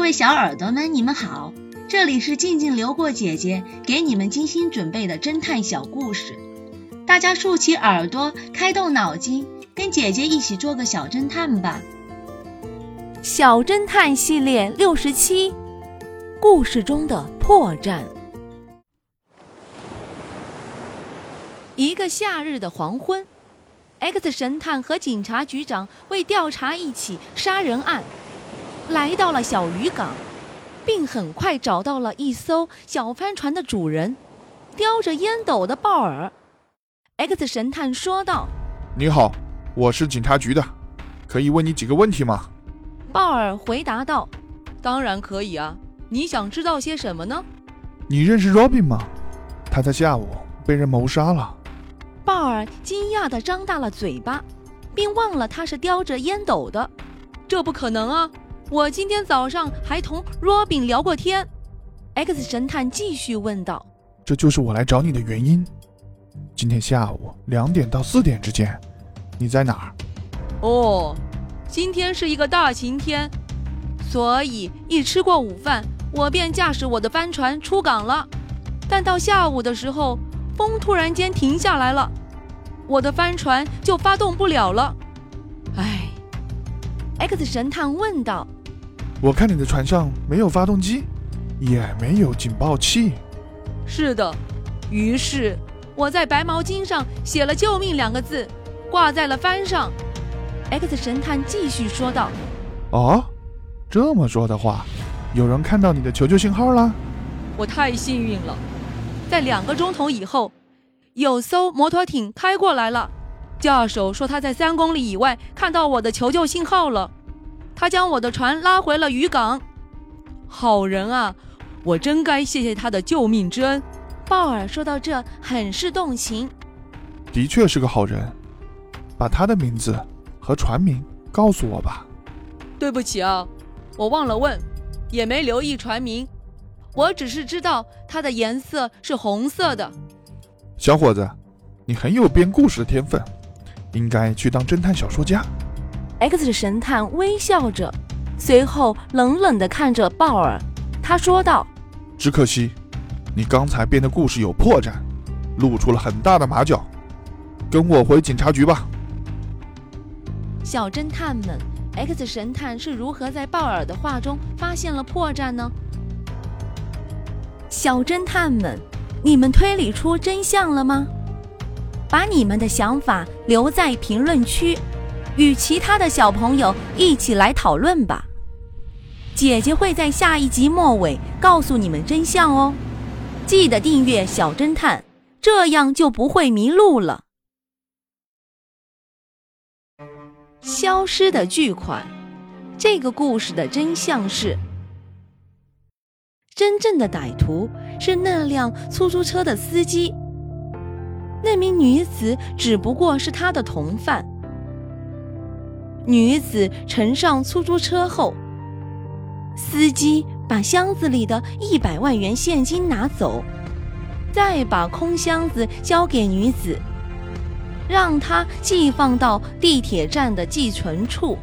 各位小耳朵们，你们好，这里是静静流过姐姐给你们精心准备的侦探小故事，大家竖起耳朵，开动脑筋，跟姐姐一起做个小侦探吧。小侦探系列六十七，故事中的破绽。一个夏日的黄昏，X 神探和警察局长为调查一起杀人案。来到了小渔港，并很快找到了一艘小帆船的主人，叼着烟斗的鲍尔。X 神探说道：“你好，我是警察局的，可以问你几个问题吗？”鲍尔回答道：“当然可以啊，你想知道些什么呢？”你认识 Robin 吗？他在下午被人谋杀了。鲍尔惊讶地张大了嘴巴，并忘了他是叼着烟斗的。这不可能啊！我今天早上还同 Robin 聊过天，X 神探继续问道：“这就是我来找你的原因。今天下午两点到四点之间，你在哪儿？”哦，今天是一个大晴天，所以一吃过午饭，我便驾驶我的帆船出港了。但到下午的时候，风突然间停下来了，我的帆船就发动不了了。唉，X 神探问道。我看你的船上没有发动机，也没有警报器。是的，于是我在白毛巾上写了“救命”两个字，挂在了帆上。X 神探继续说道：“哦，这么说的话，有人看到你的求救信号了？我太幸运了，在两个钟头以后，有艘摩托艇开过来了，驾手说他在三公里以外看到我的求救信号了。”他将我的船拉回了渔港，好人啊！我真该谢谢他的救命之恩。鲍尔说到这，很是动情。的确是个好人，把他的名字和船名告诉我吧。对不起啊，我忘了问，也没留意船名。我只是知道它的颜色是红色的。小伙子，你很有编故事的天分，应该去当侦探小说家。X 神探微笑着，随后冷冷地看着鲍尔，他说道：“只可惜，你刚才编的故事有破绽，露出了很大的马脚。跟我回警察局吧。”小侦探们，X 神探是如何在鲍尔的话中发现了破绽呢？小侦探们，你们推理出真相了吗？把你们的想法留在评论区。与其他的小朋友一起来讨论吧。姐姐会在下一集末尾告诉你们真相哦。记得订阅小侦探，这样就不会迷路了。消失的巨款，这个故事的真相是：真正的歹徒是那辆出租车的司机，那名女子只不过是他的同犯。女子乘上出租车后，司机把箱子里的一百万元现金拿走，再把空箱子交给女子，让她寄放到地铁站的寄存处。